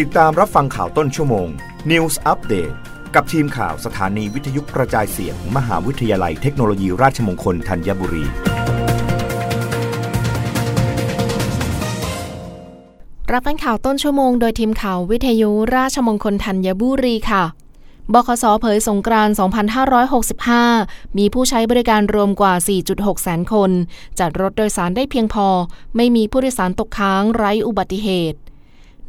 ติดตามรับฟังข่าวต้นชั่วโมง News Update กับทีมข่าวสถานีวิทยุกระจายเสียงมมหาวิทยาลัยเทคโนโลยีราชมงคลธัญบุรี รับฟังข่าวต้นชั่วโมงโดยทีมข่าววิทยุราชมงคลธัญบุรีค่ะบคสเผยสงกรานต์2565 มีผู้ใช้บริการรวมกว่า 4.6 แสนคน จัดรถโดยสารได้เพียงพอ ไม่มีผู้โดยสารตกค้างไร้อุบัติเหตุ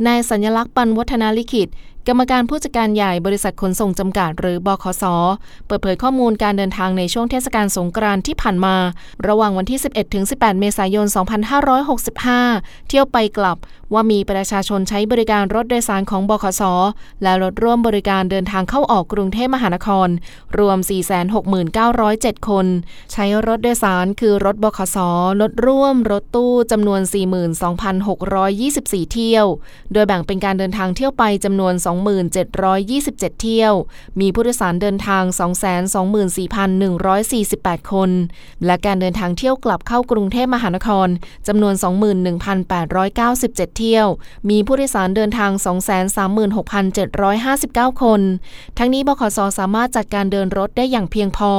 นายสัญลักษณ์ปันวัฒนาลิขิต กรรมการผู้จัดการใหญ่บริษัทขนส่งจำกัดหรือบคส เปิดเผยข้อมูลการเดินทางในช่วงเทศกาลสงกรานต์ที่ผ่านมา ระหว่างวันที่ 11-18 เมษายน 2565 เที่ยวไปกลับว่ามีประชาชนใช้บริการรถโดยสารของบขสและรถร่วมบริการเดินทางเข้าออกกรุงเทพมหานคร รวม 469,007 คน ใช้รถโดยสารคือรถบขสรถร่วม รถตู้จำนวน 42,624 เที่ยว โดยแบ่งเป็นการเดินทางเที่ยวไปจำนวน2,727 เที่ยว มีผู้โดยสารเดินทาง 224,148 คน และการเดินทางเที่ยวกลับเข้ากรุงเทพมหานครจำนวน 21,897 เที่ยว มีผู้โดยสารเดินทาง 236,759 คน ทั้งนี้บขสสามารถจัดการเดินรถได้อย่างเพียงพอ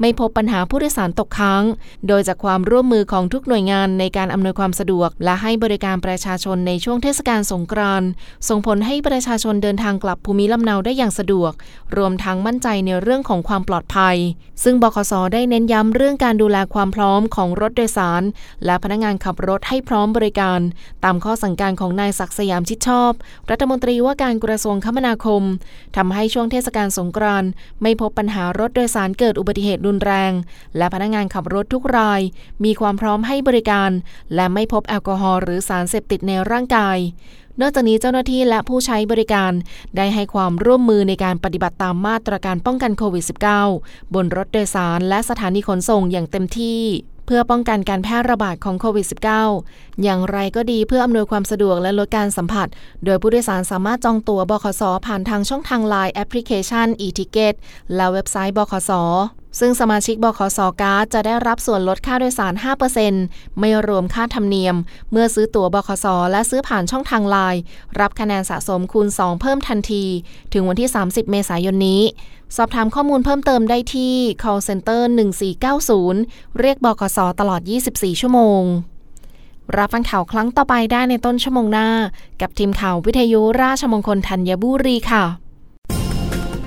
ไม่พบปัญหาผู้โดยสารตกค้าง โดยจากความร่วมมือของทุกหน่วยงานในการอำนวยความสะดวก และให้บริการประชาชนในช่วงเทศกาลสงกรานต์ส่งผลให้ประชาชนเดินทางกลับภูมิลำเนาได้อย่างสะดวก รวมทั้งมั่นใจในเรื่องของความปลอดภัย ซึ่งบขสได้เน้นย้ำเรื่องการดูแลความพร้อมของรถโดยสาร และพนักงานขับรถให้พร้อมบริการ ตามข้อสั่งการของนายศักดิ์สยามชิดชอบ รัฐมนตรีว่าการกระทรวงคมนาคมทำให้ช่วงเทศกาลสงกรานต์ไม่พบปัญหารถโดยสารเกิดอุบัติเหตุรุนแรง และพนักงานขับรถทุกราย มีความพร้อมให้บริการ และไม่พบแอลกอฮอล์หรือสารเสพติดในร่างกาย นอกจากนี้เจ้าหน้าที่และผู้ใช้บริการได้ให้ความร่วมมือในการปฏิบัติตามมาตรการป้องกันโควิด -19 บนรถโดยสารและสถานีขนส่งอย่างเต็มที่เพื่อป้องกันการแพร่ระบาดของโควิด -19 อย่างไรก็ดีเพื่ออำนวยความสะดวกและลดการสัมผัส โดยผู้โดยสารสามารถจองตั๋วบขสผ่านทางช่องทาง Line แอปพลิเคชัน e-ticket และเว็บไซต์บขส ซึ่งสมาชิกบขสการ์ดจะได้รับส่วนลดค่าโดยสาร 5%ไม่รวมค่าธรรมเนียม เมื่อซื้อตั๋วบขสและซื้อผ่านช่องทางไลน์รับคะแนนสะสมคูณ 2 เพิ่มทันที ถึงวันที่ 30 เมษายนนี้ สอบถามข้อมูลเพิ่มเติมได้ที่ call center 1490 เรียกบขสตลอด 24 ชั่วโมง รับฟังข่าวครั้งต่อไปได้ในต้นชั่วโมงหน้า กับทีมข่าววิทยุราชมงคลธัญบุรีค่ะ